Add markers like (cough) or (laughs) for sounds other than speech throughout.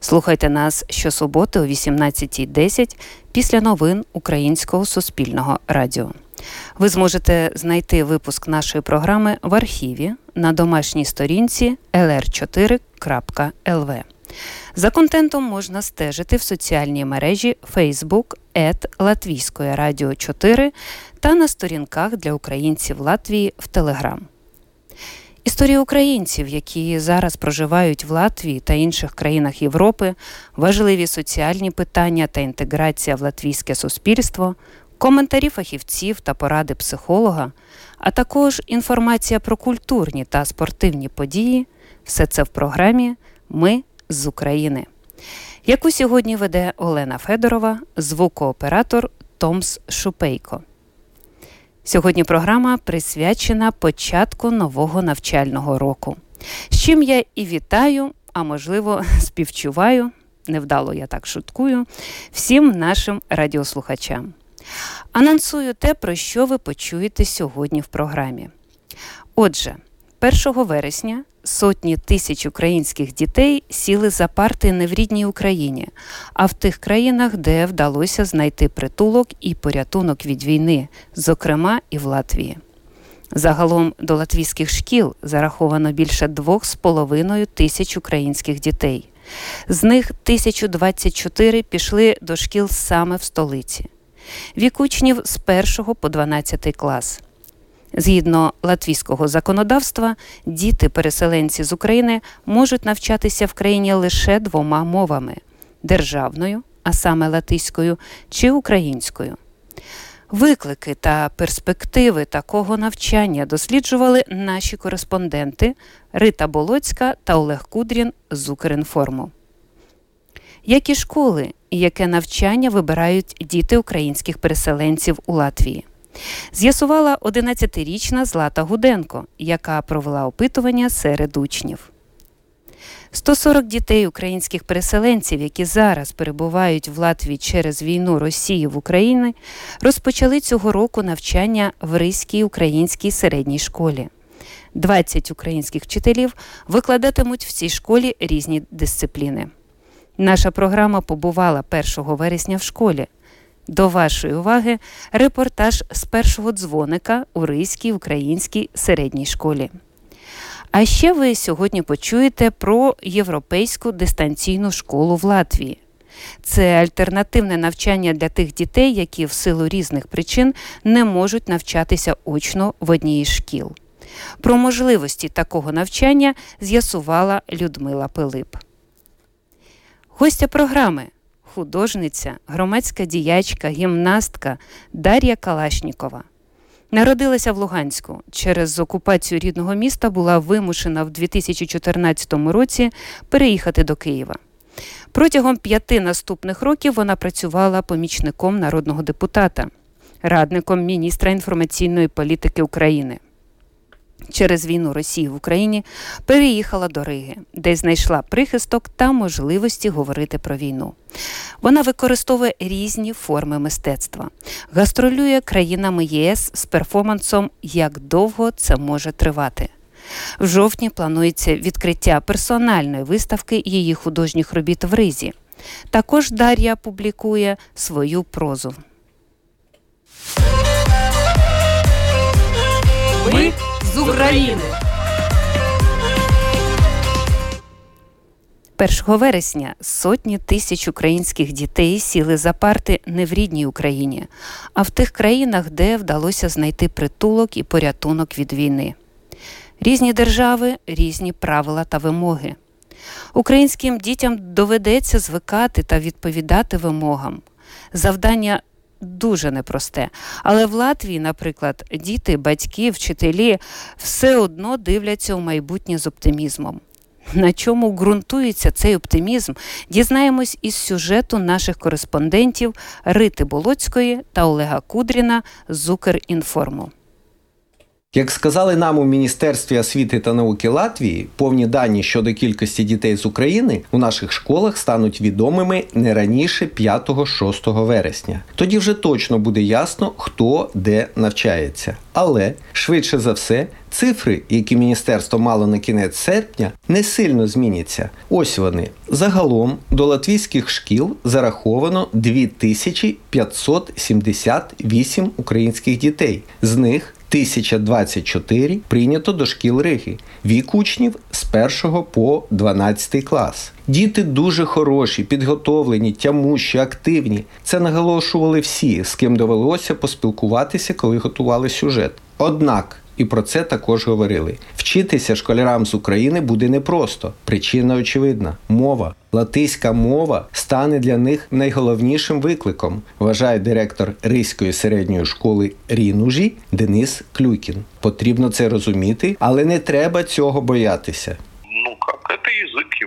Слухайте нас щосуботи о 18.10 після новин Українського суспільного радіо. Ви зможете знайти випуск нашої програми в архіві на домашній сторінці lr4.lv. За контентом можна стежити в соціальній мережі Facebook ет Латвійської радіо 4 та на сторінках для українців Латвії в Телеграм. Історії українців, які зараз проживають в Латвії та інших країнах Європи, важливі соціальні питання та інтеграція в латвійське суспільство, коментарі фахівців та поради психолога, а також інформація про культурні та спортивні події все це в програмі Ми з України, яку сьогодні веде Олена Федорова, звукооператор Томс Шупейко. Сьогодні програма присвячена початку нового навчального року. З чим я і вітаю, а можливо, (laughs) співчуваю, невдало я так шуткую, всім нашим радіослухачам. Анонсую те, про що ви почуєте сьогодні в програмі. Отже, 1 вересня сотні тисяч українських дітей сіли за парти не в рідній Україні, а в тих країнах, де вдалося знайти притулок і порятунок від війни, зокрема і в Латвії. Загалом до латвійських шкіл зараховано більше 2,5 тисяч українських дітей. З них 1024 пішли до шкіл саме в столиці. Вік учнів з 1 по 12 клас. Згідно латвійського законодавства, діти-переселенці з України можуть навчатися в країні лише двома мовами державною, а саме латиською чи українською. Виклики та перспективи такого навчання досліджували наші кореспонденти Рита Болоцька та Олег Кудрін з Укрінформу. Які школи і яке навчання вибирають діти українських переселенців у Латвії? З'ясувала 11-річна Злата Гуденко, яка провела опитування серед учнів. 140 дітей українських переселенців, які зараз перебувають в Латвії через війну Росії в Україні, розпочали цього року навчання в Ризькій українській середній школі. 20 українських вчителів викладатимуть в цій школі різні дисципліни. Наша програма побувала 1 вересня в школі. До вашої уваги репортаж з першого дзвоника у Ризькій українській середній школі. А ще ви сьогодні почуєте про європейську дистанційну школу в Латвії. Це альтернативне навчання для тих дітей, які в силу різних причин не можуть навчатися очно в одній із шкіл. Про можливості такого навчання з'ясувала Людмила Пилип. Гостя програми художниця, громадська діячка, гімнастка Дар'я Калашнікова. Народилася в Луганську. Через окупацію рідного міста була вимушена в 2014 році переїхати до Києва. Протягом п'яти наступних років вона працювала помічником народного депутата, радником міністра інформаційної політики України через війну Росії в Україні переїхала до Риги, де знайшла прихисток та можливості говорити про війну. Вона використовує різні форми мистецтва, гастролює країнами ЄС з перформансом Як довго це може тривати. В жовтні планується відкриття персональної виставки її художніх робіт в Ризі. Також Дар'я публікує свою прозу. Ми України. 1 вересня сотні тисяч українських дітей сіли за парти не в рідній Україні, а в тих країнах, де вдалося знайти притулок і порятунок від війни. Різні держави, різні правила та вимоги. Українським дітям доведеться звикати та відповідати вимогам. Завдання дуже непросте. Але в Латвії, наприклад, діти, батьки, вчителі все одно дивляться у майбутнє з оптимізмом. На чому ґрунтується цей оптимізм, дізнаємось із сюжету наших кореспондентів Рити Болоцької та Олега Кудріна з Укрінформу. Як сказали нам у Міністерстві освіти та науки Латвії, повні дані щодо кількості дітей з України у наших школах стануть відомими не раніше 5-6 вересня. Тоді вже точно буде ясно, хто де навчається. Але швидше за все, цифри, які міністерство мало на кінець серпня, не сильно зміняться. Ось вони. Загалом до латвійських шкіл зараховано 2578 українських дітей. З них 1024 прийнято до шкіл Риги. Вік учнів з 1 по 12 клас. Діти дуже хороші, підготовлені, тямущі, активні. Це наголошували всі, з ким довелося поспілкуватися, коли готували сюжет. Однак і про це також говорили. Вчитися школярам з України буде непросто. Причина очевидна: мова. Латиська мова стане для них найголовнішим викликом, вважає директор Ризької середньої школи Рінужі Денис Клюкін. Потрібно це розуміти, але не треба цього боятися. Ну язык,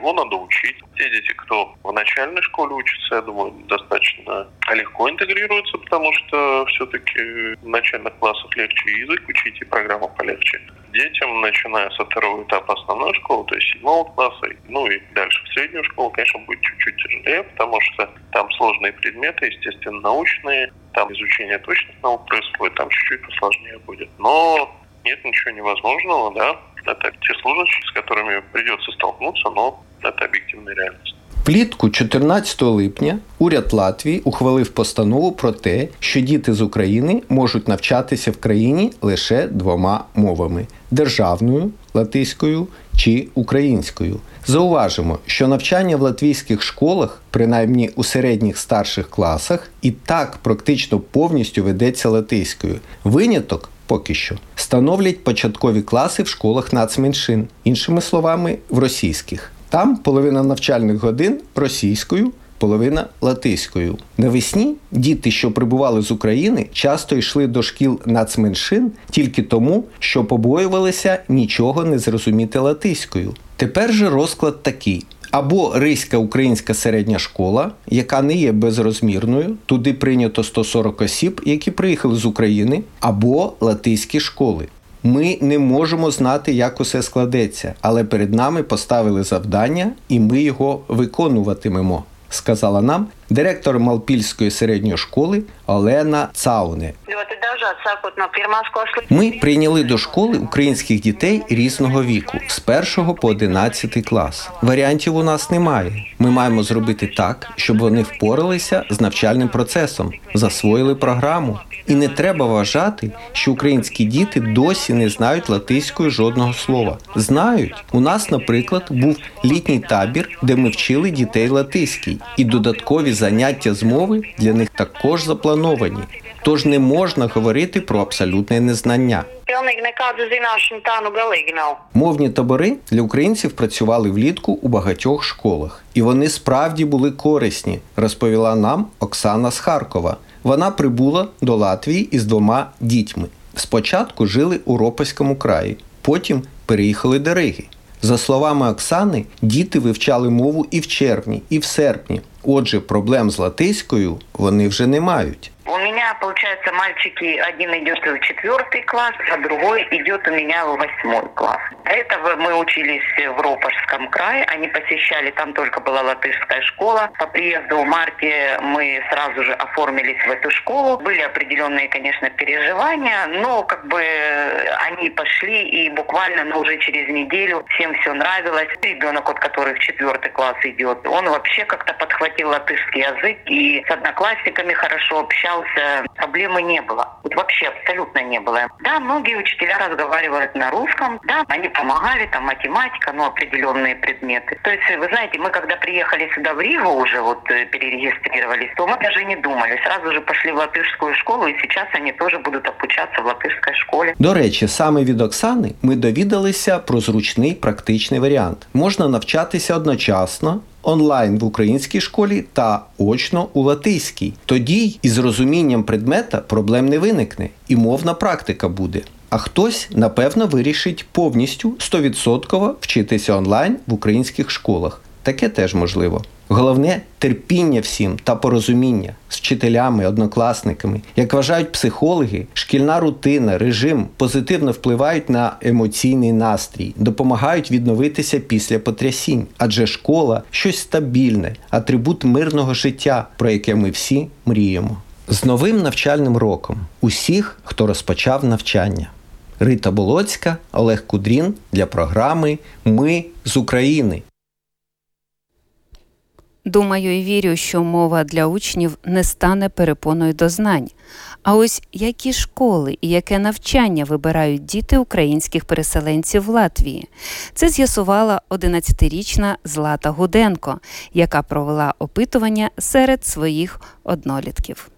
его надо учить. Те дети, кто в начальной школе учится, я думаю, достаточно легко интегрируются, потому что все-таки в начальных классах легче язык учить и программа полегче. Детям, начиная со второго этапа основной школы, то есть седьмого класса, ну и дальше в среднюю школу, конечно, будет чуть-чуть тяжелее, потому что там сложные предметы, естественно, научные, там изучение точных наук происходит, там чуть-чуть посложнее будет. Но нет ничего невозможного, да, это те сложности, с которыми придется столкнуться, но это объективная реальность. Влітку 14 липня уряд Латвії ухвалив постанову про те, що діти з України можуть навчатися в країні лише двома мовами державною латиською чи українською. Зауважимо, що навчання в латвійських школах, принаймні у середніх старших класах, і так практично повністю ведеться латиською. Виняток поки що становлять початкові класи в школах нацменшин, іншими словами, в російських. Там половина навчальних годин російською, половина латиською. Навесні діти, що прибували з України, часто йшли до шкіл нацменшин тільки тому, що побоювалися нічого не зрозуміти латиською. Тепер же розклад такий. Або Ризька українська середня школа, яка не є безрозмірною, туди прийнято 140 осіб, які приїхали з України, або латиські школи. Ми не можемо знати, як усе складеться, але перед нами поставили завдання, і ми його виконуватимемо, сказала нам директор Малпільської середньої школи Олена Цауне. Ми прийняли до школи українських дітей різного віку з 1 по 11 клас. Варіантів у нас немає. Ми маємо зробити так, щоб вони впоралися з навчальним процесом, засвоїли програму. І не треба вважати, що українські діти досі не знають латиської жодного слова. Знають, у нас, наприклад, був літній табір, де ми вчили дітей латиській, і додаткові заняття з мови для них також заплановані. Тож не можна говорити про абсолютне незнання. Мовні табори для українців працювали влітку у багатьох школах, і вони справді були корисні, розповіла нам Оксана з Харкова. Вона прибула до Латвії із двома дітьми. Спочатку жили у Ропаському краї, потім переїхали до Риги. За словами Оксани, діти вивчали мову і в червні, і в серпні. Отже, проблем з латиською вони вже не мають. У меня, получается, мальчики, один идет в четвертый класс, а другой идет у меня в восьмой класс. Этого мы учились в Ропожском крае, они посещали, там только была латышская школа. По приезду в марте мы сразу же оформились в эту школу. Были определенные, конечно, переживания, но как бы они пошли и буквально, ну, уже через неделю всем все нравилось. Ребенок, вот, который в четвертый класс идет, он вообще как-то подхватил латышский язык и с одноклассниками хорошо общался. Проблемы не было. Вот вообще абсолютно не было. Да, многие учителя разговаривают на русском. Да, они помогали, там математика, ну, определенные предметы. То есть, вы знаете, мы когда приехали сюда в Ригу уже, вот э, перерегистрировались, то мы даже не думали. Сразу же пошли в латышскую школу, и сейчас они тоже будут обучаться в латышской школе. До речі, саме від Оксани ми довідалися про зручний практичний варіант. Можна навчатися одночасно. Онлайн в українській школі та очно у латиській. Тоді із розумінням предмета проблем не виникне, і мовна практика буде. А хтось, напевно, вирішить повністю 100% вчитися онлайн в українських школах. Таке теж можливо. Головне терпіння всім та порозуміння з вчителями, однокласниками. Як вважають психологи, шкільна рутина, режим позитивно впливають на емоційний настрій, допомагають відновитися після потрясінь, адже школа щось стабільне, атрибут мирного життя, про яке ми всі мріємо. З новим навчальним роком усіх, хто розпочав навчання. Рита Болоцька, Олег Кудрін для програми Ми з України. Думаю і вірю, що мова для учнів не стане перепоною до знань. А ось які школи і яке навчання вибирають діти українських переселенців в Латвії, це з'ясувала 11-річна Злата Гуденко, яка провела опитування серед своїх однолітків.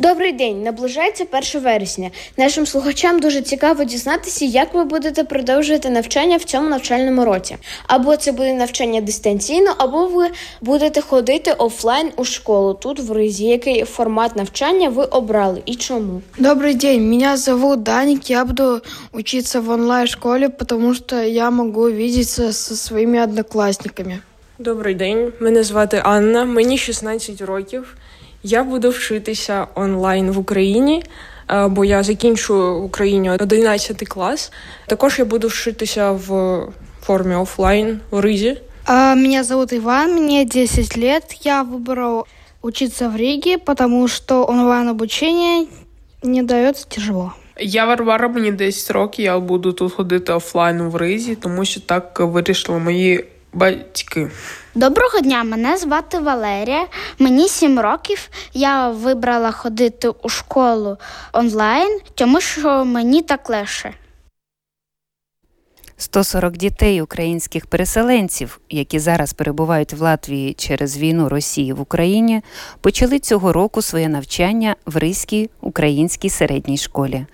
Добрий день, наближається 1 вересня. Нашим слухачам дуже цікаво дізнатися, як ви будете продовжувати навчання в цьому навчальному році. Або це буде навчання дистанційно, або ви будете ходити офлайн у школу тут в Ризі. Який формат навчання ви обрали і чому? Добрый день, меня зовут Даник, я буду учиться в онлайн-школе, потому что я могу видеться со своими одноклассниками. Добрий день, мене звати Анна, мені 16 років. Я буду вчитися онлайн в Україні, е, бо я закінчую в Україні 11 клас. Також я буду вчитися в формі офлайн в Ризі. А, Меня зовут Иван, мне 10 лет. Я выбрал учиться в Риге, потому что онлайн-обучение не дается тяжело. Я Варвара, мені 10 років. Я буду тут ходити офлайн в Ризі, тому що так вирішили мої батьки. Доброго дня, мене звати Валерія. Мені 7 років. Я вибрала ходити у школу онлайн, тому що мені так легше. 140 дітей українських переселенців, які зараз перебувають в Латвії через війну Росії в Україні, почали цього року своє навчання в Ризькій українській середній школі.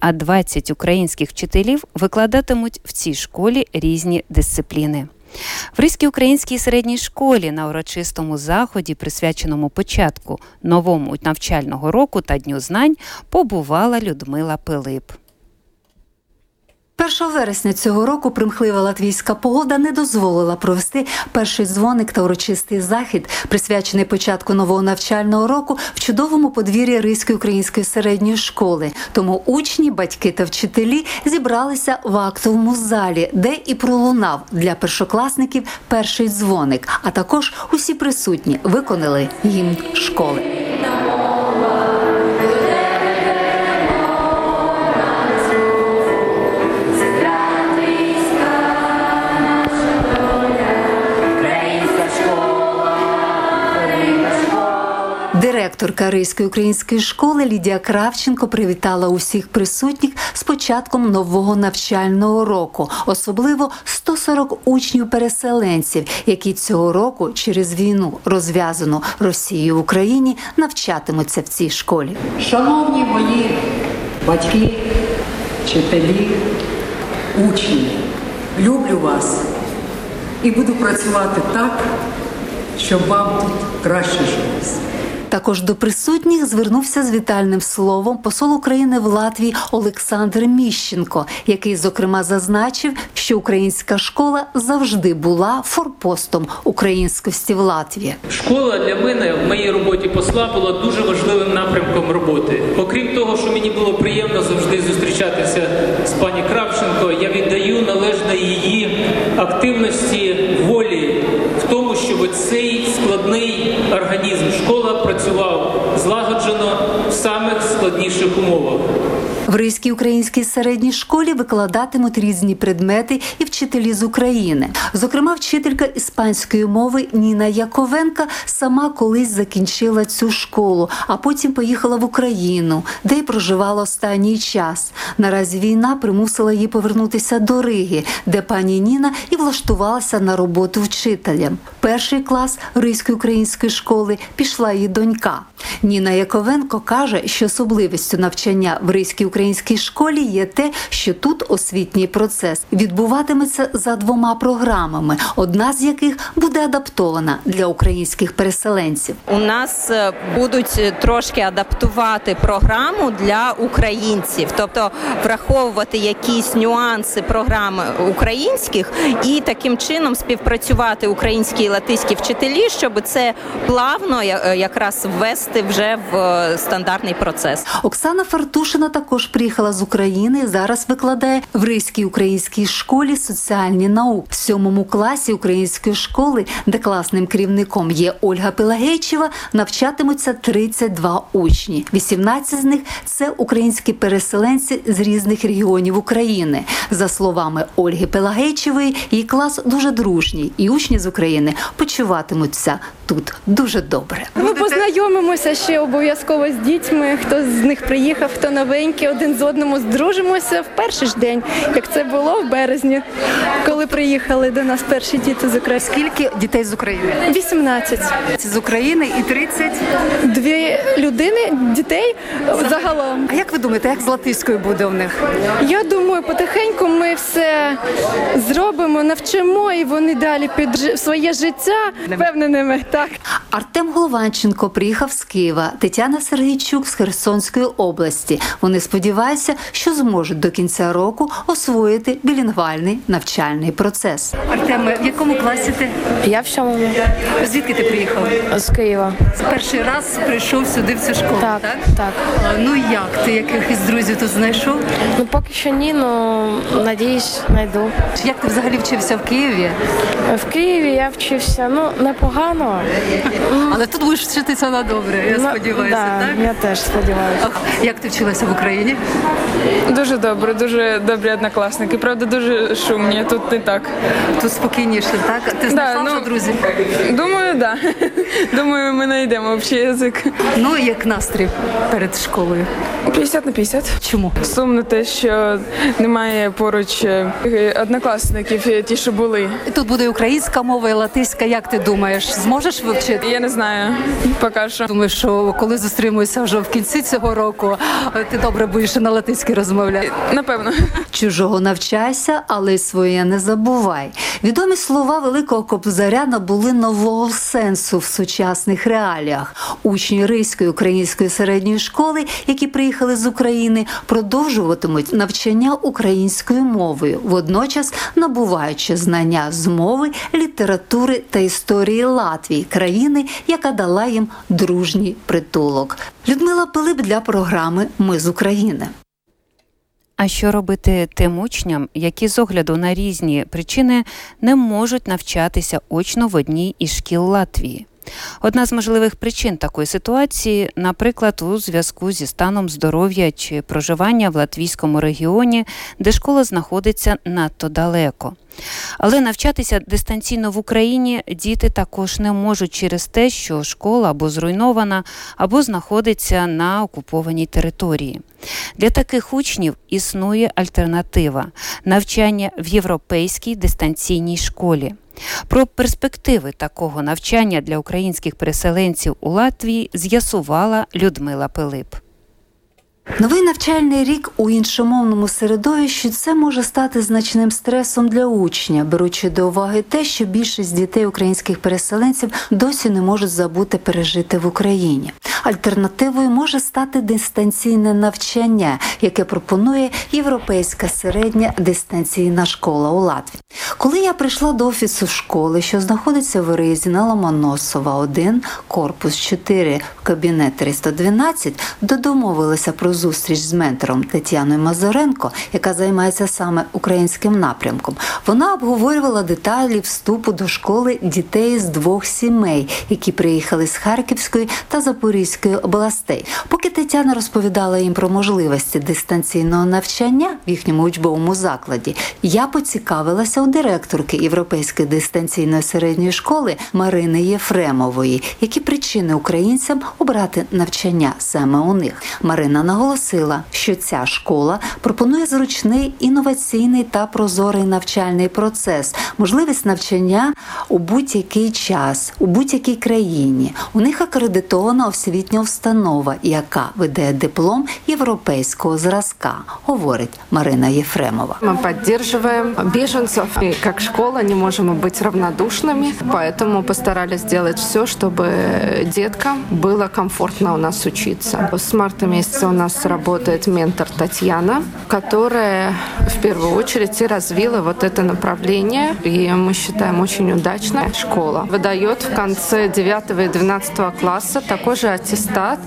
А 20 українських вчителів викладатимуть в цій школі різні дисципліни. В Ризькій українській середній школі на урочистому заході, присвяченому початку новому навчального року та Дню знань, побувала Людмила Пилип. 1 вересня цього року примхлива латвійська погода не дозволила провести перший дзвоник та урочистий захід, присвячений початку нового навчального року в чудовому подвір'ї Ризької української середньої школи. Тому учні, батьки та вчителі зібралися в актовому залі, де і пролунав для першокласників перший дзвоник. А також усі присутні виконали гімн школи. Директорка Ризької української школи Лідія Кравченко привітала усіх присутніх з початком нового навчального року, особливо 140 учнів-переселенців, які цього року через війну, розв'язану Росією в Україні, навчатимуться в цій школі. Шановні мої батьки, вчителі, учні, люблю вас і буду працювати так, щоб вам тут краще жилось. Також до присутніх звернувся з вітальним словом посол України в Латвії Олександр Міщенко, який зокрема зазначив, що українська школа завжди була форпостом українськості в Латвії. Школа для мене в моїй роботі посла була дуже важливим напрямком роботи. Окрім того, що мені було приємно завжди зустрічатися з пані Кравченко, я віддаю належне її активності волі в тому, щоб цей складний організм школа працював злагоджено в самих складніших умовах. В Ризькій українській середній школі викладатимуть різні предмети і вчителі з України. Зокрема, вчителька іспанської мови Ніна Яковенка сама колись закінчила цю школу, а потім поїхала в Україну, де й проживала останній час. Наразі війна примусила її повернутися до Риги, де пані Ніна і влаштувалася на роботу вчителем. Перший клас Ризької української школи пішла її донька. Ніна Яковенко каже, що Особливістю навчання в Ризькій українській школі є те, що тут освітній процес відбуватиметься за двома програмами, одна з яких буде адаптована для українських переселенців. У нас е, будуть трошки адаптувати програму для українців, тобто враховувати якісь нюанси програми українських і таким чином співпрацювати українські і латиські вчителі, щоб це плавно якраз ввести вже в е, стандартний процес. Оксана Фартушина також приїхала з України. і Зараз викладає в Ризькій українській школі соціальні науки в сьомому класі української школи, де класним керівником є Ольга Пелагейчева. Навчатимуться 32 учні. 18 з них це українські переселенці з різних регіонів України. За словами Ольги Пелагейчевої, її клас дуже дружній, і учні з України почуватимуться тут дуже добре. Ми познайомимося ще обов'язково з дітьми. Хто з них приїхав, хто новенький, один з одному здружимося в перший ж день, як це було в березні, коли приїхали до нас перші діти з України. Скільки дітей з України? 18. З України і 30? Дві людини, дітей загалом. А як ви думаєте, як з латиською буде у них? Я думаю, потихеньку ми все зробимо, навчимо, і вони далі під своє життя впевненими. Так. Артем Голованченко приїхав з Києва, Тетяна Сергійчук з Херсонської області. Вони сподіваються, що зможуть до кінця року освоїти білінгвальний навчальний процес. Артем, в якому класі ти? Я в сьомому. Звідки ти приїхав? З Києва. Перший раз прийшов сюди в цю школу, так? Так, так. А, Ну як? Ти якихось друзів тут знайшов? Ну поки що ні, ну надіюсь, знайду. Як ти взагалі вчився в Києві? В Києві я вчився ну непогано. (laughs) Але тут будеш вчитися на добре, я Ну, сподіваюся, да, так? Я теж сподіваюся. А як ти вчилася в Україні? Дуже добре, дуже добрі однокласники. Правда, дуже шумні. Тут не так. Тут спокійніше, так? Ти знайшла вже друзів? Думаю, так. Да. Думаю, ми знайдемо общий язик. Ну, як настрій перед школою? 50 на 50. Чому? Сумно те, що немає поруч е, однокласників, е, ті, що були. Тут буде українська мова і латиська. Як ти думаєш, зможеш вивчити? Я не знаю. Поки що. Думаю, що коли зустрімося вже в кінці цього року, ти добре будеш і на латиській розмовляти. Напевно. Чужого навчайся, але й своє не забувай. Відомі слова великого кобзаря набули нового сенсу в сучасних реаліях. Учні Ризької української середньої школи, які приїхали з України, продовжуватимуть навчання українською мовою, водночас набуваючи знання з мови, літератури та історії Латвії, країни, яка дала їм дружній притулок. Людмила Пилип для програми Ми з України. А що робити тим учням, які з огляду на різні причини не можуть навчатися очно в одній із шкіл Латвії? Одна з можливих причин такої ситуації, наприклад, у зв'язку зі станом здоров'я чи проживання в латвійському регіоні, де школа знаходиться надто далеко. Але навчатися дистанційно в Україні діти також не можуть через те, що школа або зруйнована, або знаходиться на окупованій території. Для таких учнів існує альтернатива навчання в європейській дистанційній школі. Про перспективи такого навчання для українських переселенців у Латвії з'ясувала Людмила Пилип. Новий навчальний рік у іншомовному середовищі це може стати значним стресом для учня, беручи до уваги те, що більшість дітей українських переселенців досі не можуть забути пережити в Україні. Альтернативою може стати дистанційне навчання, яке пропонує європейська середня дистанційна школа у Латвії. Коли я прийшла до офісу школи, що знаходиться в Ризі на Ломоносова, 1, корпус 4, в кабінет 312, де домовилися про зустріч з ментором Тетяною Мазуренко, яка займається саме українським напрямком. Вона обговорювала деталі вступу до школи дітей з двох сімей, які приїхали з Харківської та Запорізької областей. Поки Тетяна розповідала їм про можливості дистанційного навчання в їхньому учбовому закладі, я поцікавилася у директорки Європейської дистанційної середньої школи Марини Єфремової, які причини українцям обрати навчання саме у них. Марина наголосила, що ця школа пропонує зручний інноваційний та прозорий навчальний процес, можливість навчання у будь-який час, у будь-якій країні. У них акредитована освітня освітня установа, яка видає диплом європейського зразка, говорить Марина Єфремова. Мы поддерживаем беженцев. И как школа не можем быть равнодушными, поэтому постарались сделать все, чтобы деткам было комфортно у нас учиться. С марта месяца у нас работает ментор Татьяна, которая в первую очередь и развила вот это направление. И мы считаем очень удачная школа. Выдает в конце 9 и 12 класса такой же аттестат,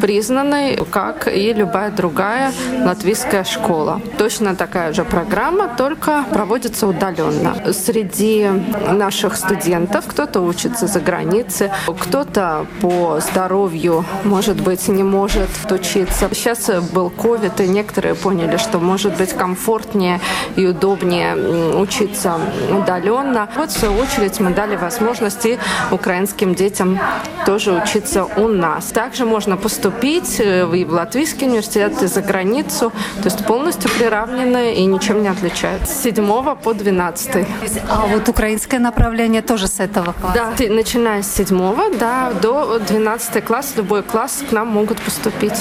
признанный, как и любая другая латвийская школа. Точно такая же программа, только проводится удаленно. Среди наших студентов кто-то учится за границей, кто-то по здоровью, может быть, не может учиться. Сейчас был ковид, и некоторые поняли, что может быть комфортнее и удобнее учиться удаленно. Вот, в свою очередь, мы дали возможности украинским детям тоже учиться у нас. Также можно поступить и в Латвийский университет, и за границу. То есть полностью приравнены и ничем не отличаются. С 7 по 12. А вот украинское направление тоже с этого класса? Да, начиная с 7 да, до 12 класс, любой класс к нам могут поступить.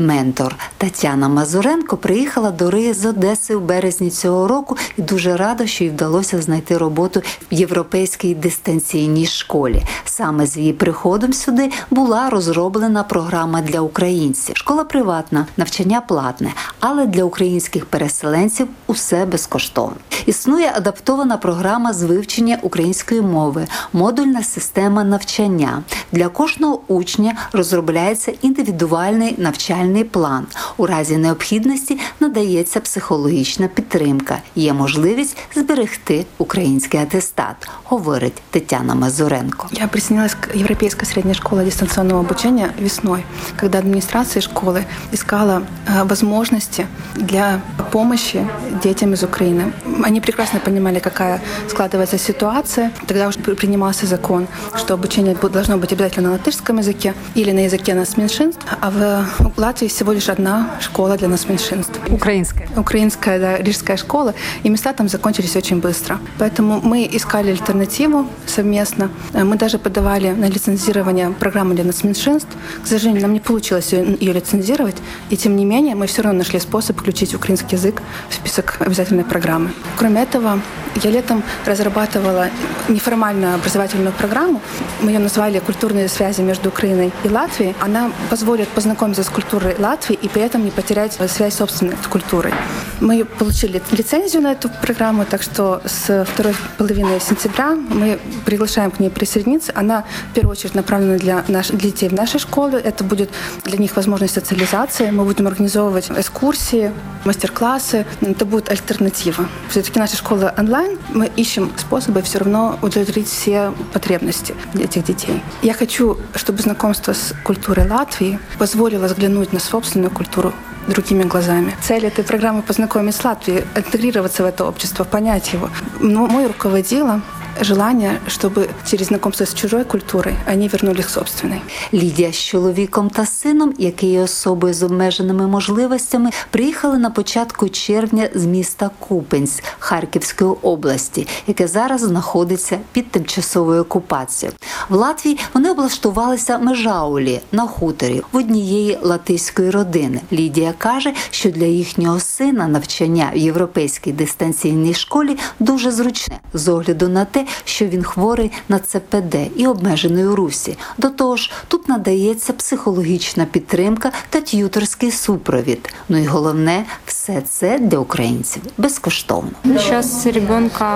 Ментор Тетяна Мазуренко приїхала до Риги з Одеси у березні цього року і дуже рада, що їй вдалося знайти роботу в європейській дистанційній школі. Саме з її приходом сюди була розроблена програма для українців. Школа приватна, навчання платне, але для українських переселенців усе безкоштовно. Існує адаптована програма з вивчення української мови, модульна система навчання. Для кожного учня розробляється індивідуальний навчальний план. У разі необхідності надається психологічна підтримка. Є можливість зберегти український атестат, говорить Тетяна Мазуренко. Я присоединилась к Европейской средней школе дистанционного обучения весной, когда администрация школы искала э, возможности для помощи детям из Украины. Они прекрасно понимали, какая складывается ситуация. Тогда уже при- принимался закон, что обучение бу- должно быть обязательно на латышском языке или на языке нацменьшинств. А в Латвии всего лишь одна школа для нацменьшинств. Украинская. Украинская, да, рижская школа. И места там закончились очень быстро. Поэтому мы искали альтернативу совместно. Э, Мы даже подавали на лицензирование программы для нацменьшинств. К сожалению, нам не получилось ее, ее лицензировать. И тем не менее, мы все равно нашли способ включить украинский язык в список обязательной программы. Кроме этого, я летом разрабатывала неформальную образовательную программу. Мы ее назвали «Культурные связи между Украиной и Латвией». Она позволит познакомиться с культурой Латвии и при этом не потерять связь с собственной культурой. Мы получили лицензию на эту программу, так что с второй половины сентября мы приглашаем к ней присоединиться. Она в первую очередь направлена для, наш, для детей в нашей школе. Это будет для них возможность социализации. Мы будем организовывать экскурсии, мастер-классы. Это будет альтернатива. Все-таки наша школа онлайн. Мы ищем способы все равно удовлетворить все потребности этих детей. Я хочу, чтобы знакомство с культурой Латвии позволило взглянуть на собственную культуру другими глазами. Цель этой программы познакомить с Латвией, интегрироваться в это общество, понять его. Но мой руководила желание, чтобы через знакомство с чужой культурой они вернулись к собственной. Лідія з чоловіком та сином, який особою з обмеженими можливостями, приїхали на початку червня з міста Купенськ Харківської області, яке зараз знаходиться під тимчасовою окупацією. В Латвії вони облаштувалися межаулі на хуторі в однієї латиської родини. Лідія каже, що для їхнього сина навчання в європейській дистанційній школі дуже зручне з огляду на те, що він хворий на ЦПД і обмежений у русі. До того ж, тут надається психологічна підтримка та т'юторський супровід. Ну і головне, все це для українців безкоштовно. Сейчас ребенка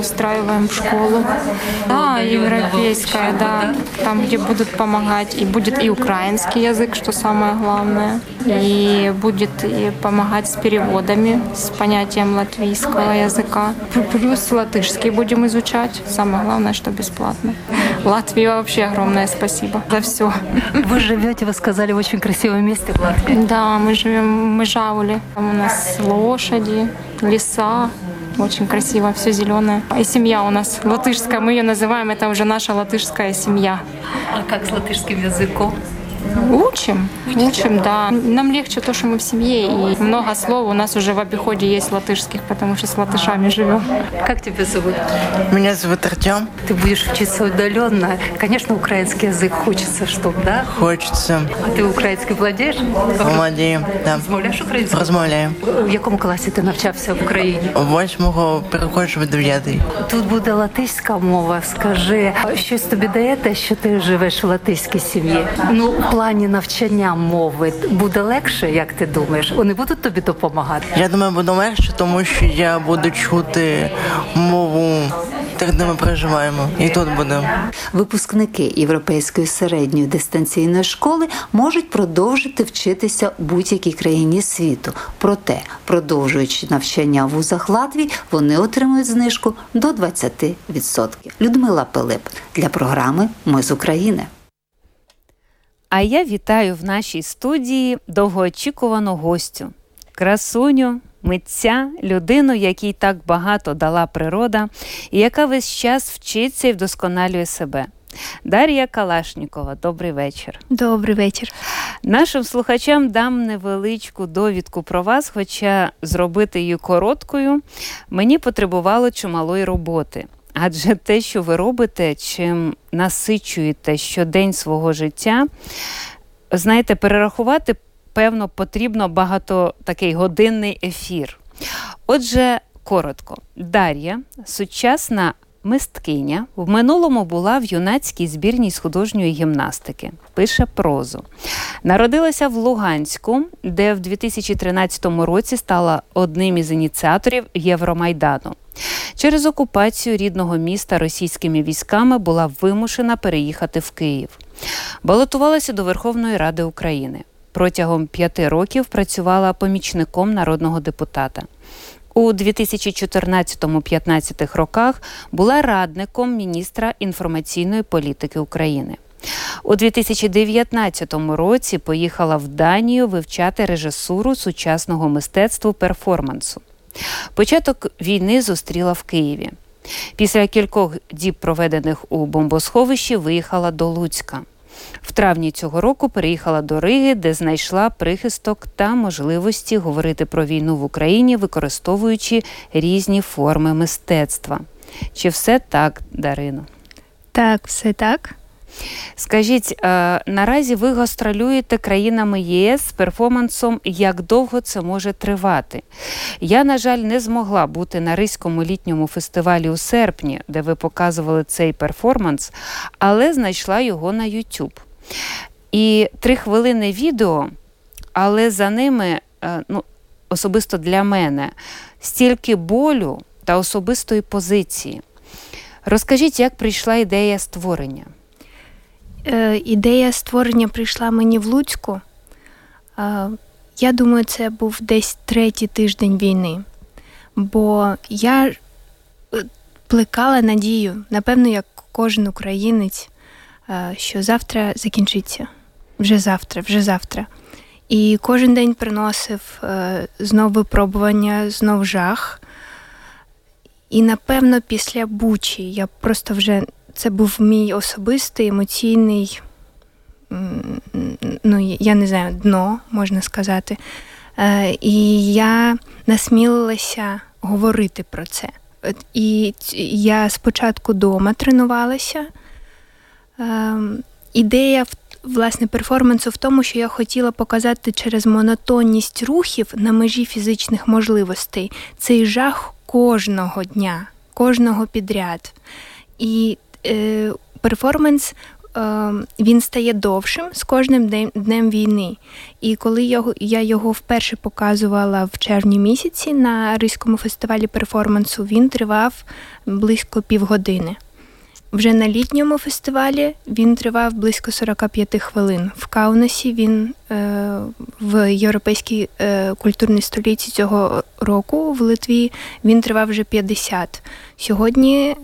устраиваем в школу. Да, европейская, да. Там, где будут помогать. И будет и украинский язык, что самое главное. И будет и помогать с переводами, с понятием латвийского языка. П- Плюс латышский будем изучать. Самое главное, что бесплатно. Латвии вообще огромное спасибо за все. Вы живете, вы сказали, в очень красивом месте в Латвии. Да, мы живем в Межауле. Там у нас лошади, леса. Очень красиво, все зеленое. И семья у нас латышская, мы ее называем, это уже наша латышская семья. А как с латышским языком? Учим, учим, да. Нам легче то, что мы в семье, и много слов у нас уже в обиходе есть латышских, потому что с латышами живем. Как тебя зовут? Меня зовут Артем. Ты будешь учиться удаленно. Конечно, украинский язык хочется, чтобы, да? Хочется. А ты український владієш? Владію, да. Розмовляєш українською? Розмовляю. В якому класі ти навчався в Україні? Восьмого переходжу в дев'ятий. Тут буде латиська мова. Скажи, щось тобі дає те, що ти живеш в латиській сім'ї? Ну, в плані навчання мови буде легше, як ти думаєш? Вони будуть тобі допомагати? Я думаю, буде легше, тому що я буду чути мову тих, де ми проживаємо. І тут буде. Випускники Європейської середньої дистанційної школи можуть продовжити вчитися у будь-якій країні світу. Проте, продовжуючи навчання в вузах Латвії, вони отримують знижку до 20%. Людмила Пилип для програми Ми з України. А я вітаю в нашій студії довгоочікувану гостю, красуню, митця, людину, якій так багато дала природа, і яка весь час вчиться і вдосконалює себе. Дар'я Калашнікова, добрий вечір. Добрий вечір. Нашим слухачам дам невеличку довідку про вас, хоча зробити її короткою мені потребувало чималої роботи. Адже те, що ви робите, чим насичуєте щодень свого життя, знаєте, перерахувати, певно, потрібно багато такий годинний ефір. Отже, коротко, Дар'я, сучасна мисткиня, в минулому була в юнацькій збірній з художньої гімнастики, пише прозу. Народилася в Луганську, де в 2013 році стала одним із ініціаторів Євромайдану. Через окупацію рідного міста російськими військами була вимушена переїхати в Київ. Балотувалася до Верховної Ради України. Протягом п'яти років працювала помічником народного депутата. У 2014-15 роках була радником міністра інформаційної політики України. У 2019 році поїхала в Данію вивчати режисуру сучасного мистецтва перформансу. Початок війни зустріла в Києві. Після кількох діб, проведених у бомбосховищі, виїхала до Луцька. В травні цього року переїхала до Риги, де знайшла прихисток та можливості говорити про війну в Україні, використовуючи різні форми мистецтва. Чи все так, Дарино? Так, все так. Скажіть, е, наразі ви гастролюєте країнами ЄС з перформансом, як довго це може тривати? Я, на жаль, не змогла бути на Ризькому літньому фестивалі у серпні, де ви показували цей перформанс, але знайшла його на YouTube. І три хвилини відео, але за ними, е, ну, особисто для мене, стільки болю та особистої позиції. Розкажіть, як прийшла ідея створення? Е, ідея створення прийшла мені в Луцьку. Е, я думаю, це був десь третій тиждень війни. Бо я е, плекала надію, напевно, як кожен українець, що завтра закінчиться. Вже завтра, вже завтра. І кожен день приносив знов випробування, знов жах. І напевно, після Бучі я просто вже це був мій особистий емоційний, ну, я не знаю, дно, можна сказати. Е, і я насмілилася говорити про це. І я спочатку вдома тренувалася. Ем, ідея власне перформансу в тому, що я хотіла показати через монотонність рухів на межі фізичних можливостей цей жах кожного дня, кожного підряд. І перформанс е, він стає довшим з кожним днем, війни. І коли я, його вперше показувала в червні місяці на Ризькому фестивалі перформансу, він тривав близько півгодини. Вже на літньому фестивалі він тривав близько 45 хвилин. В Каунасі він е, в європейській е, культурній столиці цього року в Литві він тривав вже 50. Сьогодні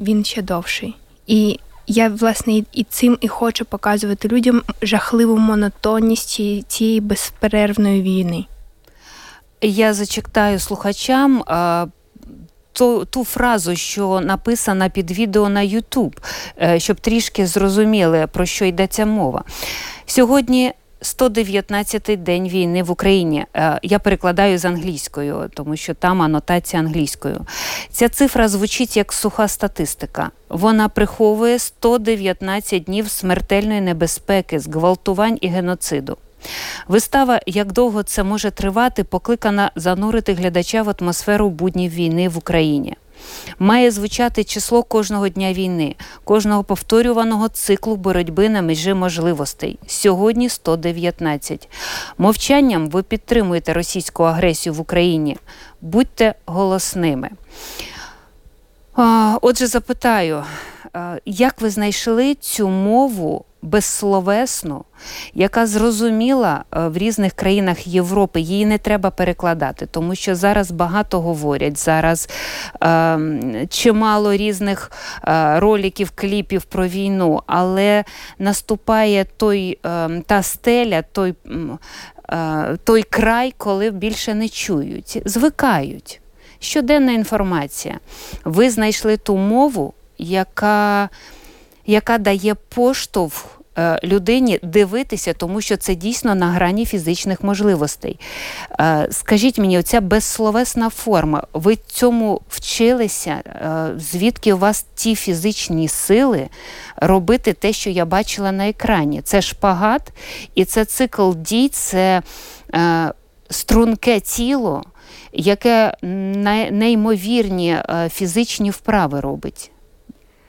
він ще довший. І я, власне, і цим і хочу показувати людям жахливу монотонність цієї безперервної війни. Я зачитаю слухачам ту, ту фразу, що написана під відео на YouTube, е, щоб трішки зрозуміли, про що йдеться мова. Сьогодні 119-й день війни в Україні. Е, я перекладаю з англійською, тому що там анотація англійською. Ця цифра звучить як суха статистика. Вона приховує 119 днів смертельної небезпеки, зґвалтувань і геноциду. Вистава, як довго це може тривати, покликана занурити глядача в атмосферу буднів війни в Україні. Має звучати число кожного дня війни, кожного повторюваного циклу боротьби на межі можливостей. Сьогодні 119. Мовчанням ви підтримуєте російську агресію в Україні. Будьте голосними. Отже, запитаю, як ви знайшли цю мову безсловесну, яка зрозуміла е, в різних країнах Європи, її не треба перекладати, тому що зараз багато говорять. Зараз е, чимало різних е, роликів, кліпів про війну, але наступає той е, та стеля, той, е, той край, коли більше не чують, звикають. Щоденна інформація. Ви знайшли ту мову, яка яка дає поштовх е, людині дивитися, тому що це дійсно на грані фізичних можливостей. Е, скажіть мені, оця безсловесна форма, ви цьому вчилися? Е, звідки у вас ті фізичні сили робити те, що я бачила на екрані? Це шпагат, і це цикл дій, це струнке тіло, яке неймовірні фізичні вправи робить.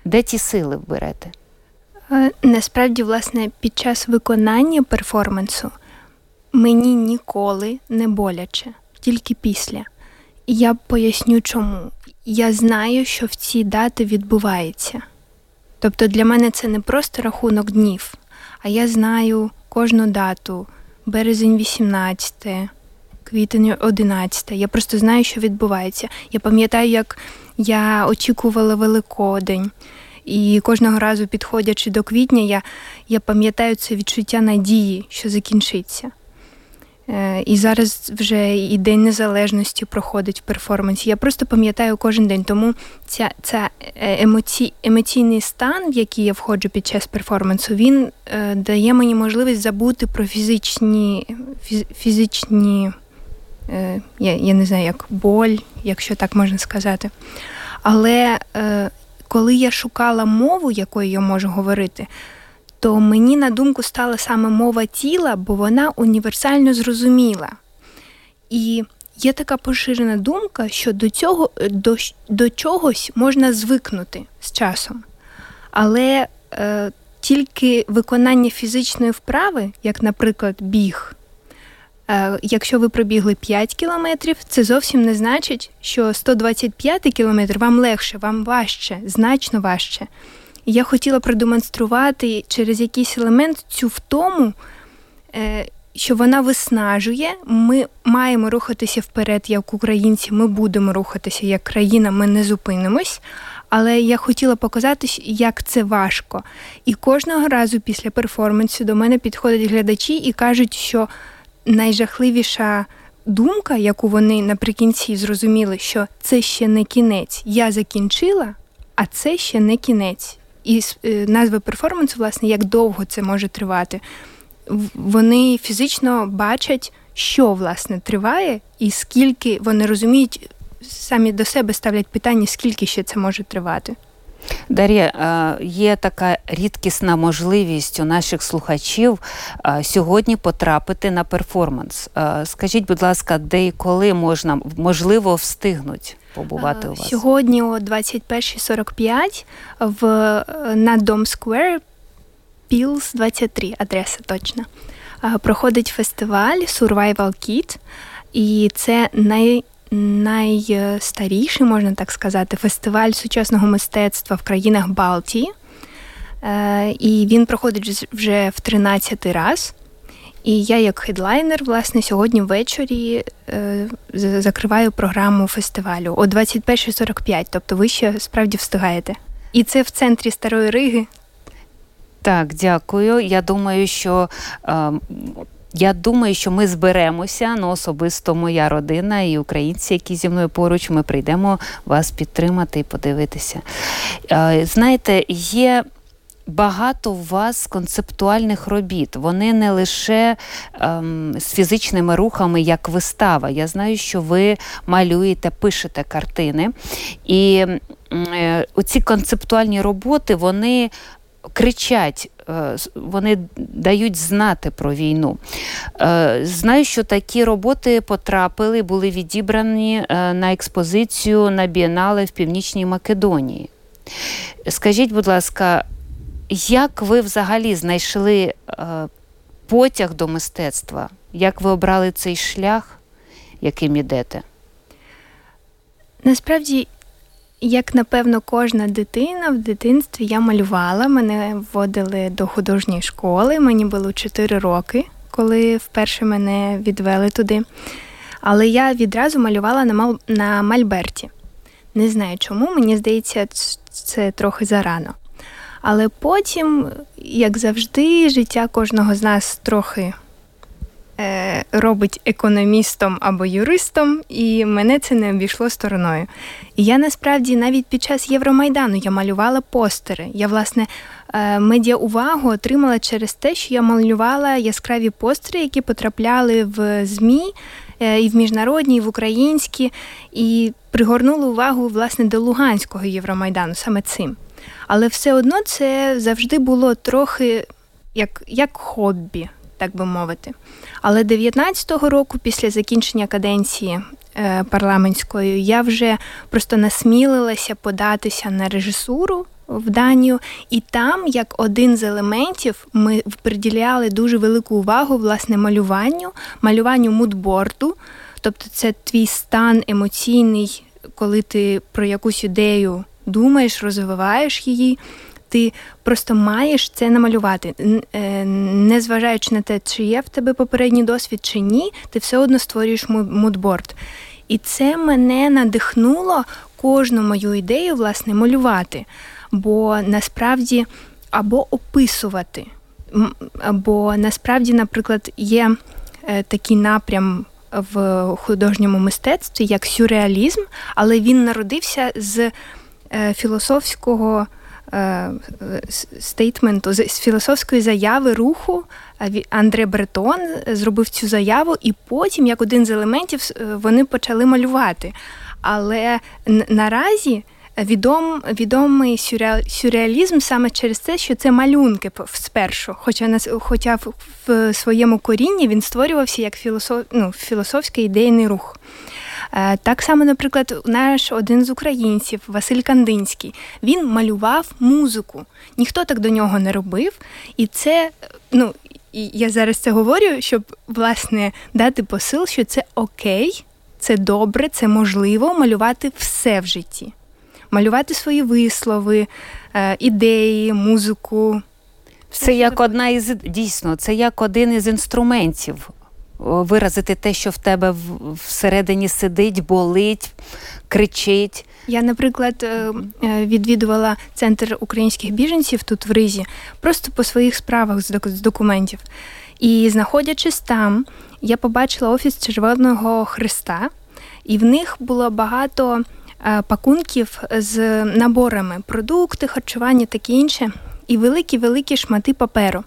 Де ті сили берете? Е, насправді, власне, під час виконання перформансу мені ніколи не боляче, тільки після. І я поясню чому. Я знаю, що в ці дати відбувається. Тобто для мене це не просто рахунок днів, а я знаю кожну дату, березень 18, квітень 11. Я просто знаю, що відбувається. Я пам'ятаю, як я очікувала Великодень. І кожного разу, підходячи до квітня, я я пам'ятаю це відчуття надії, що закінчиться. Е, І зараз вже і День Незалежності проходить в перформансі. Я просто пам'ятаю кожен день. Тому ця, ця е, емоці, емоційний стан, в який я входжу під час перформансу, він е, дає мені можливість забути про фізичні фіз, фізичні, е, я, я не знаю, як боль, якщо так можна сказати. Але е, коли я шукала мову, якою я можу говорити, то мені на думку стала саме мова тіла, бо вона універсально зрозуміла. І є така поширена думка, що до цього до, до чогось можна звикнути з часом. Але е, тільки виконання фізичної вправи, як, наприклад, біг, Е, якщо ви пробігли 5 кілометрів, це зовсім не значить, що 125 кілометр вам легше, вам важче, значно важче. Я хотіла продемонструвати через якийсь елемент цю втому, е, що вона виснажує. Ми маємо рухатися вперед, як українці, ми будемо рухатися як країна, ми не зупинимось. Але я хотіла показати, як це важко. І кожного разу після перформансу до мене підходять глядачі і кажуть, що найжахливіша думка, яку вони наприкінці зрозуміли, що це ще не кінець. Я закінчила, а це ще не кінець. І е, назва перформансу, власне, як довго це може тривати. Вони фізично бачать, що власне триває, і скільки вони розуміють, самі до себе ставлять питання, скільки ще це може тривати. Дар'я, є така рідкісна можливість у наших слухачів сьогодні потрапити на перформанс. Скажіть, будь ласка, де і коли можна можливо встигнуть побувати у вас? Сьогодні о 21.45 в на Dome Square Пілс 23, адреса точна. Проходить фестиваль Survival Kit, і це най найстаріший, можна так сказати, фестиваль сучасного мистецтва в країнах Балтії. Е, і він проходить вже в 13-й раз. І я, як хедлайнер, власне, сьогодні ввечері е, закриваю програму фестивалю о 21.45, тобто ви ще справді встигаєте. І це в центрі Старої Риги. Так, дякую. Я думаю, що е, я думаю, що ми зберемося, ну особисто моя родина і українці, які зі мною поруч, ми прийдемо вас підтримати і подивитися. Е, знаєте, є. Багато у вас концептуальних робіт. Вони не лише ем, з фізичними рухами, як вистава. Я знаю, що ви малюєте, пишете картини. І е, оці концептуальні роботи вони кричать, вони дають знати про війну. Е, знаю, що такі роботи потрапили, були відібрані е, на експозицію на бієнале в Північній Македонії. Скажіть, будь ласка, як ви взагалі знайшли потяг до мистецтва? Як ви обрали цей шлях, яким ідете? Насправді як напевно, кожна дитина в дитинстві я малювала. Мене вводили до художньої школи. Мені було 4 роки, коли вперше мене відвели туди. Але я відразу малювала на мал... на Мальберті. Не знаю чому, мені здається, це трохи зарано. Але потім, як завжди, життя кожного з нас трохи робить економістом або юристом, і мене це не обійшло стороною. І я насправді навіть під час Євромайдану я малювала постери. Я, власне, е, медіа увагу отримала через те, що я малювала яскраві постери, які потрапляли в ЗМІ. Е, і в міжнародні, і в українські, і пригорнули увагу власне до Луганського Євромайдану саме цим. Але все одно це завжди було трохи як як хобі, так би мовити. Але 19-го року, після закінчення каденції е, парламентської, я вже просто насмілилася податися на режисуру в Данію, і там, як один з елементів, ми приділяли дуже велику увагу власне малюванню, малюванню мудборду. Тобто, це твій стан емоційний, коли ти про якусь ідею думаєш, розвиваєш її ти просто маєш це намалювати. Е, незважаючи на те, чи є в тебе попередній досвід чи ні, ти все одно створюєш мудборд. І це мене надихнуло кожну мою ідею власне малювати. Бо насправді або описувати. Бо насправді, наприклад, є е, такий напрям в художньому мистецтві, як сюрреалізм, але він народився з е, філософського стейтменту, з філософської заяви руху Андре Бретон зробив цю заяву, і потім, як один з елементів, вони почали малювати. Але наразі відом, відомий сюрреалізм саме через те, що це малюнки спершу. Хоча хоча в своєму корінні він створювався як філософ, ну, філософський ідейний рух. Е, так само, наприклад, наш один з українців, Василь Кандинський, він малював музику. Ніхто так до нього не робив. І це, ну, я зараз це говорю, щоб власне дати посил, що це окей, це добре, це можливо малювати все в житті. Малювати свої вислови, е, ідеї, музику. Це як одна із дійсно, це як один із інструментів виразити те, що в тебе всередині сидить, болить, кричить. Я, наприклад, е, е, відвідувала центр українських біженців тут в Ризі, просто по своїх справах з документів. І знаходячись там, я побачила офіс Червоного Христа, і в них було багато е, пакунків з наборами продукти, харчування таке інше, і великі-великі шмати паперу,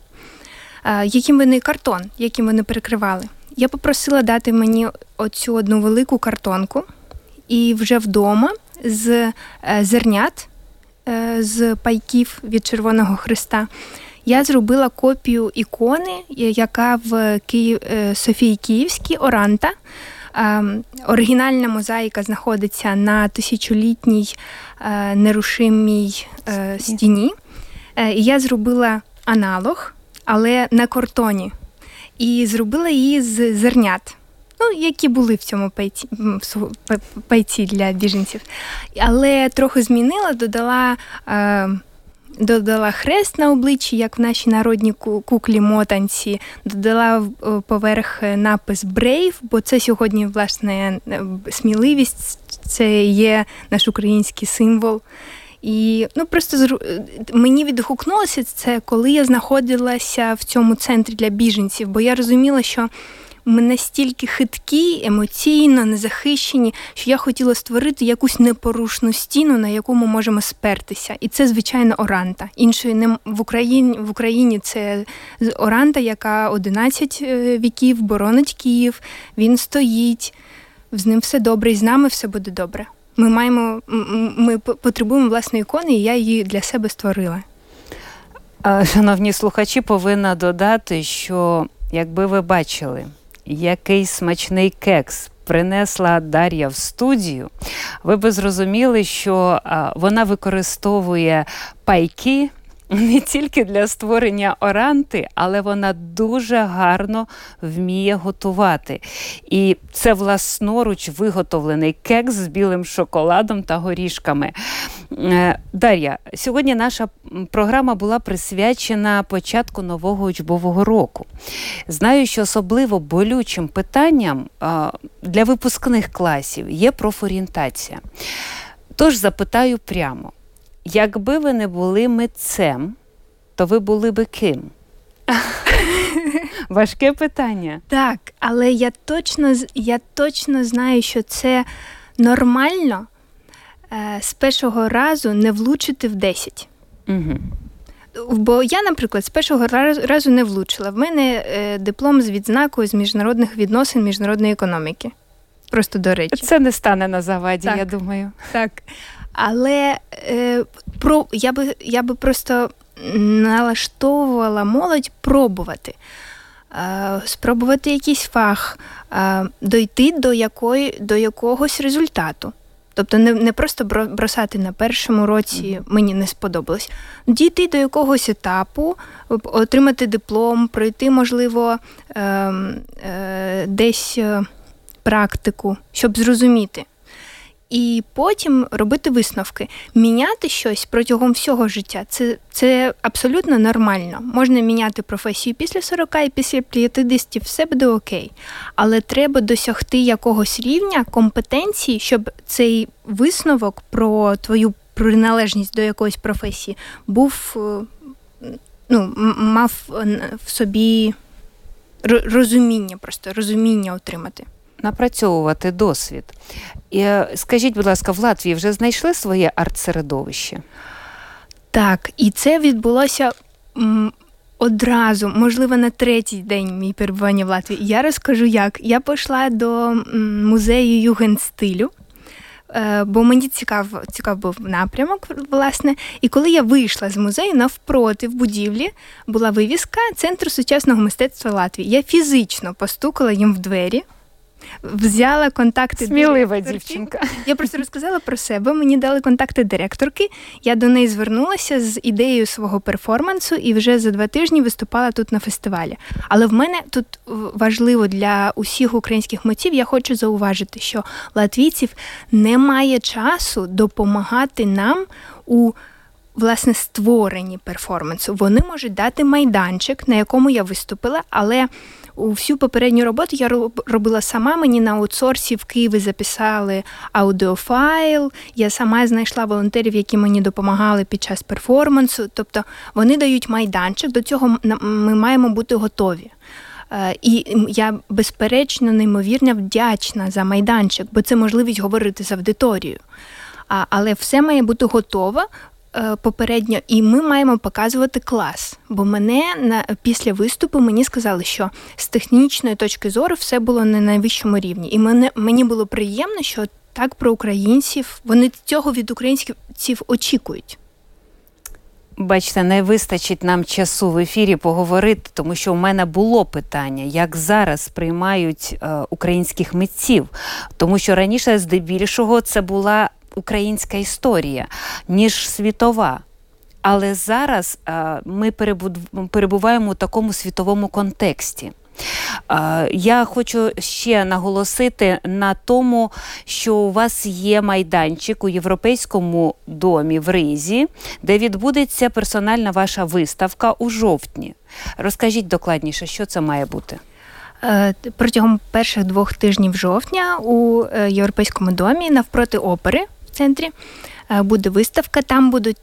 яким вони картон, яким вони перекривали. Я попросила дати мені оцю одну велику картонку, і вже вдома з е, зернят, е, з пайків від Червоного Христа. Я зробила копію ікони, яка в Київ е, Софії Київській Оранта. Оригінальна мозаїка знаходиться на тисячолітній нерушимій стіні. Я зробила аналог, але на картоні і зробила її з зернят. Ну, які були в цьому пайці, пайці для біженців. Але трохи змінила, додала е, додала хрест на обличчі, як в нашій народній куклі мотанці, додала поверх напис Брейв, бо це сьогодні, власне, сміливість, це є наш український символ. І ну просто мені відгукнулося це, коли я знаходилася в цьому центрі для біженців, бо я розуміла, що ми настільки хиткі, емоційно, незахищені, що я хотіла створити якусь непорушну стіну, на яку ми можемо спертися. І це, звичайно, Оранта. Іншої не в Україні в Україні це Оранта, яка 11 е, віків боронить Київ. Він стоїть, з ним все добре, і з нами все буде добре. Ми маємо, ми потребуємо власної ікони, і я її для себе створила. Шановні слухачі, повинна додати, що якби ви бачили який смачний кекс принесла Дар'я в студію, ви би зрозуміли, що вона використовує пайки не тільки для створення оранти, але вона дуже гарно вміє готувати. І це власноруч виготовлений кекс з білим шоколадом та горішками. Е, Дар'я, сьогодні наша програма була присвячена початку нового учбового року. Знаю, що особливо болючим питанням для випускних класів є профорієнтація. Тож запитаю прямо. Якби ви не були митцем, то ви були би ким? (laughs) Важке питання. Так, але я точно я точно знаю, що це нормально е, з першого разу не влучити в 10. Угу. Бо я, наприклад, з першого разу не влучила. В мене е, диплом з відзнакою з міжнародних відносин міжнародної економіки. Просто до речі. Це не стане на заваді, так, я думаю. Так. Але е, про я би я би просто налаштовувала молодь пробувати. Е, спробувати якийсь фах, е, дойти до якої, до якогось результату. Тобто не не просто бросати на першому році мені не сподобалось. Дійти до якогось етапу, отримати диплом, пройти, можливо, ем, е, десь практику, щоб зрозуміти і потім робити висновки. Міняти щось протягом всього життя це це абсолютно нормально. Можна міняти професію після 40 і після 50, все буде окей. Але треба досягти якогось рівня компетенції, щоб цей висновок про твою приналежність до якоїсь професії був е, ну, мав в собі розуміння, просто розуміння отримати напрацьовувати досвід. І е, Скажіть, будь ласка, в Латвії вже знайшли своє арт-середовище? Так, і це відбулося одразу, можливо, на третій день мій перебування в Латвії. Я розкажу, як. Я пішла до музею югенстилю. Е, бо мені цікав цікав був напрямок, власне. І коли я вийшла з музею, навпроти в будівлі була вивіска Центру сучасного мистецтва Латвії. Я фізично постукала їм в двері взяла контакти Смілива дівчинка. Я просто розказала про себе. Мені дали контакти директорки. Я до неї звернулася з ідеєю свого перформансу і вже за два тижні виступала тут на фестивалі. Але в мене тут важливо для усіх українських митців, я хочу зауважити, що латвійців немає часу допомагати нам у власне створенні перформансу. Вони можуть дати майданчик, на якому я виступила, але у всю попередню роботу я робила сама. Мені на аутсорсі в Києві записали аудіофайл. Я сама знайшла волонтерів, які мені допомагали під час перформансу. Тобто вони дають майданчик. До цього ми маємо бути готові. Е, і я безперечно неймовірно вдячна за майданчик, бо це можливість говорити з аудиторією. Але все має бути готово Е, попередньо, і ми маємо показувати клас. Бо мене на після виступу мені сказали, що з технічної точки зору все було на найвищому рівні. І мене мені було приємно, що так про українців вони цього від українців очікують. Бачите, не вистачить нам часу в ефірі поговорити, тому що у мене було питання, як зараз приймають е, українських митців, тому що раніше, здебільшого, це була українська історія, ніж світова. Але зараз а, ми перебуваємо у такому світовому контексті. Я хочу ще наголосити на тому, що у вас є майданчик у європейському домі в Ризі, де відбудеться персональна ваша виставка у жовтні. Розкажіть докладніше, що це має бути. Е, протягом перших двох тижнів жовтня у е, європейському домі навпроти опери центрі Е, буде виставка. Там будуть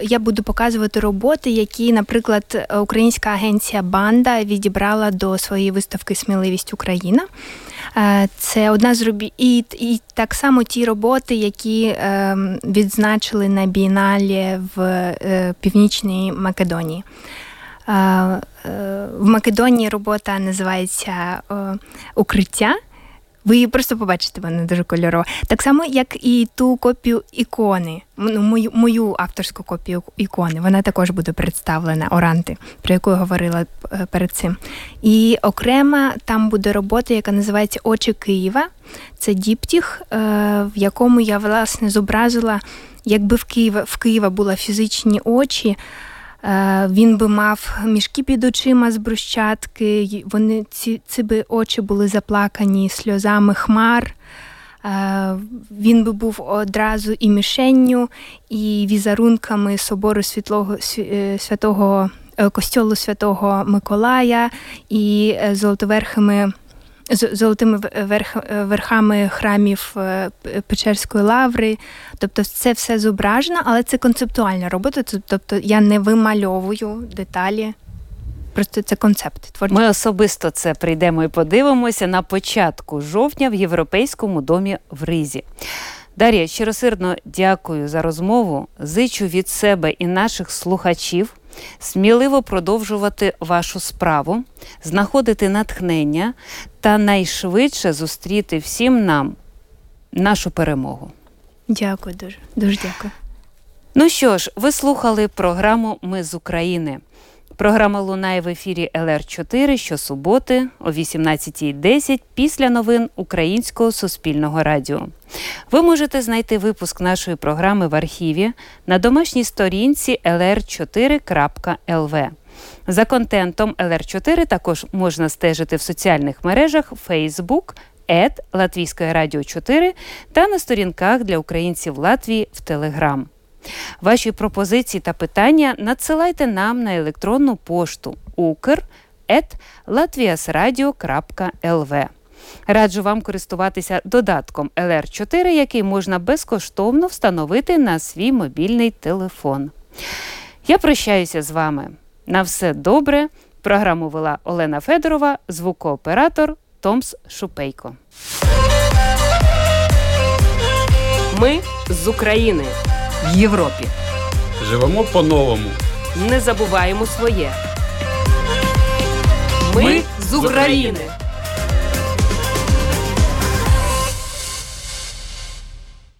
я буду показувати роботи, які, наприклад, українська агенція Банда відібрала до своєї виставки Сміливість Україна. Це одна з робіт, і, і так само ті роботи, які е, відзначили на Бієналі в е, Північній Македонії. Е, е, в Македонії робота називається е, Укриття. Ви її просто побачите, вона дуже кольорова. Так само, як і ту копію ікони, ну, мою мою авторську копію ікони. Вона також буде представлена Оранти, про яку я говорила е, перед цим. І окрема там буде робота, яка називається Очі Києва. Це діптіх, е, в якому я власне зобразила, якби в Києва в Києва були фізичні очі. Е, він би мав мішки під очима з брущатки, вони ці, ці би очі були заплакані сльозами хмар. Е, він би був одразу і мішенню, і візерунками собору світлого, е, святого костьолу Святого Миколая, і золотоверхими золотими верх, верхами храмів е, Печерської лаври. Тобто це все зображено, але це концептуальна робота. Тобто я не вимальовую деталі. Просто це концепт. Творчі. Ми особисто це прийдемо і подивимося на початку жовтня в Європейському домі в Ризі. Дар'я, щиросердно дякую за розмову. Зичу від себе і наших слухачів сміливо продовжувати вашу справу, знаходити натхнення та найшвидше зустріти всім нам нашу перемогу. Дякую дуже, дуже дякую. Ну що ж, ви слухали програму Ми з України. Програма лунає в ефірі ЛР4 щосуботи о 18.10 після новин Українського суспільного радіо. Ви можете знайти випуск нашої програми в архіві на домашній сторінці lr4.lv. За контентом LR4 також можна стежити в соціальних мережах Facebook, ЕД Латвійської радіо 4 та на сторінках для українців Латвії в Телеграм. Ваші пропозиції та питання надсилайте нам на електронну пошту ukr.latviasradio.lv. Раджу вам користуватися додатком LR4, який можна безкоштовно встановити на свій мобільний телефон. Я прощаюся з вами. На все добре. Програму вела Олена Федорова, звукооператор Томс Шупейко. Ми з України в Європі. Живемо по-новому. Не забуваємо своє. Ми, Ми з України.